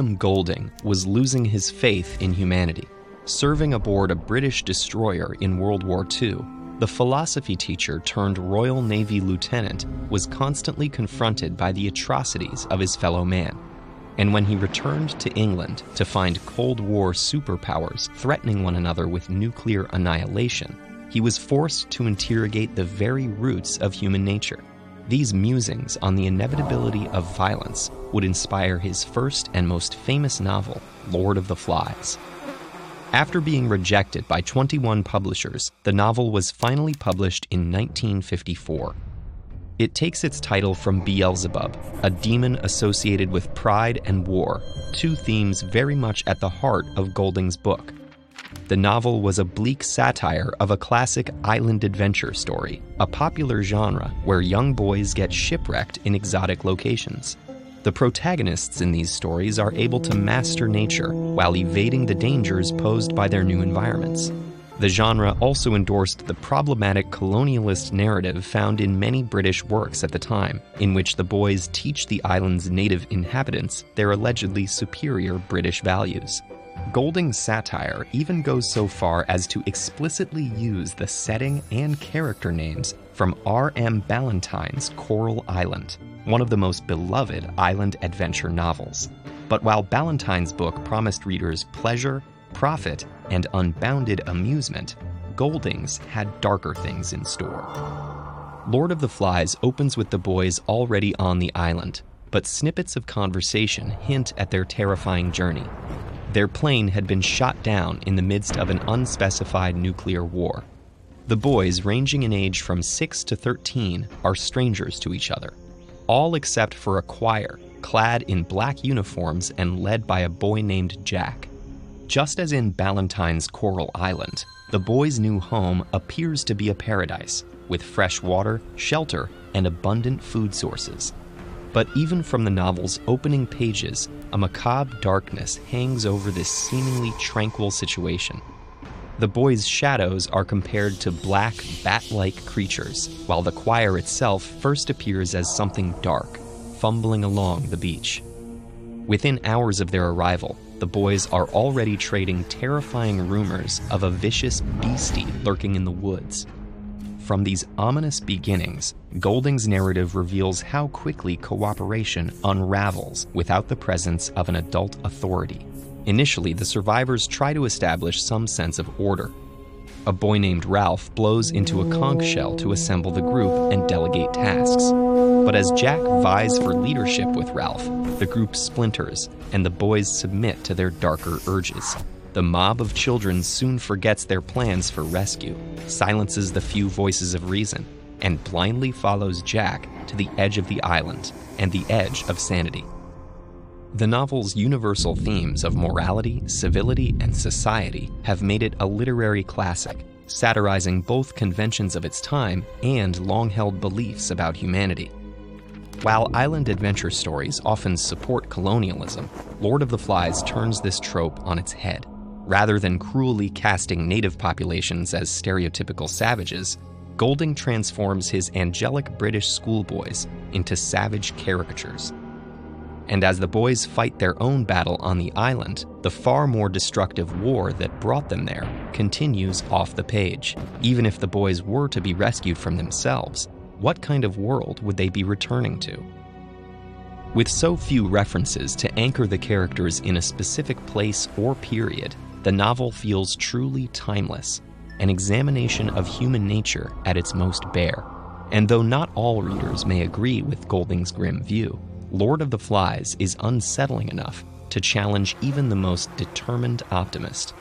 William Golding was losing his faith in humanity. Serving aboard a British destroyer in World War II, the philosophy teacher turned Royal Navy lieutenant was constantly confronted by the atrocities of his fellow man. And when he returned to England to find Cold War superpowers threatening one another with nuclear annihilation, he was forced to interrogate the very roots of human nature. These musings on the inevitability of violence would inspire his first and most famous novel, Lord of the Flies. After being rejected by 21 publishers, the novel was finally published in 1954. It takes its title from Beelzebub, a demon associated with pride and war, two themes very much at the heart of Golding's book. The novel was a bleak satire of a classic island adventure story, a popular genre where young boys get shipwrecked in exotic locations. The protagonists in these stories are able to master nature while evading the dangers posed by their new environments. The genre also endorsed the problematic colonialist narrative found in many British works at the time, in which the boys teach the island's native inhabitants their allegedly superior British values. Golding's satire even goes so far as to explicitly use the setting and character names from R.M. Ballantyne's Coral Island, one of the most beloved island adventure novels. But while Ballantyne's book promised readers pleasure, profit, and unbounded amusement, Golding's had darker things in store. Lord of the Flies opens with the boys already on the island, but snippets of conversation hint at their terrifying journey. Their plane had been shot down in the midst of an unspecified nuclear war. The boys, ranging in age from 6 to 13, are strangers to each other, all except for a choir, clad in black uniforms and led by a boy named Jack. Just as in Ballantyne's Coral Island, the boys' new home appears to be a paradise, with fresh water, shelter, and abundant food sources. But even from the novel's opening pages, a macabre darkness hangs over this seemingly tranquil situation. The boys' shadows are compared to black, bat like creatures, while the choir itself first appears as something dark, fumbling along the beach. Within hours of their arrival, the boys are already trading terrifying rumors of a vicious beastie lurking in the woods. From these ominous beginnings, Golding's narrative reveals how quickly cooperation unravels without the presence of an adult authority. Initially, the survivors try to establish some sense of order. A boy named Ralph blows into a conch shell to assemble the group and delegate tasks. But as Jack vies for leadership with Ralph, the group splinters and the boys submit to their darker urges. The mob of children soon forgets their plans for rescue, silences the few voices of reason, and blindly follows Jack to the edge of the island and the edge of sanity. The novel's universal themes of morality, civility, and society have made it a literary classic, satirizing both conventions of its time and long held beliefs about humanity. While island adventure stories often support colonialism, Lord of the Flies turns this trope on its head. Rather than cruelly casting native populations as stereotypical savages, Golding transforms his angelic British schoolboys into savage caricatures. And as the boys fight their own battle on the island, the far more destructive war that brought them there continues off the page. Even if the boys were to be rescued from themselves, what kind of world would they be returning to? With so few references to anchor the characters in a specific place or period, the novel feels truly timeless, an examination of human nature at its most bare. And though not all readers may agree with Golding's grim view, Lord of the Flies is unsettling enough to challenge even the most determined optimist.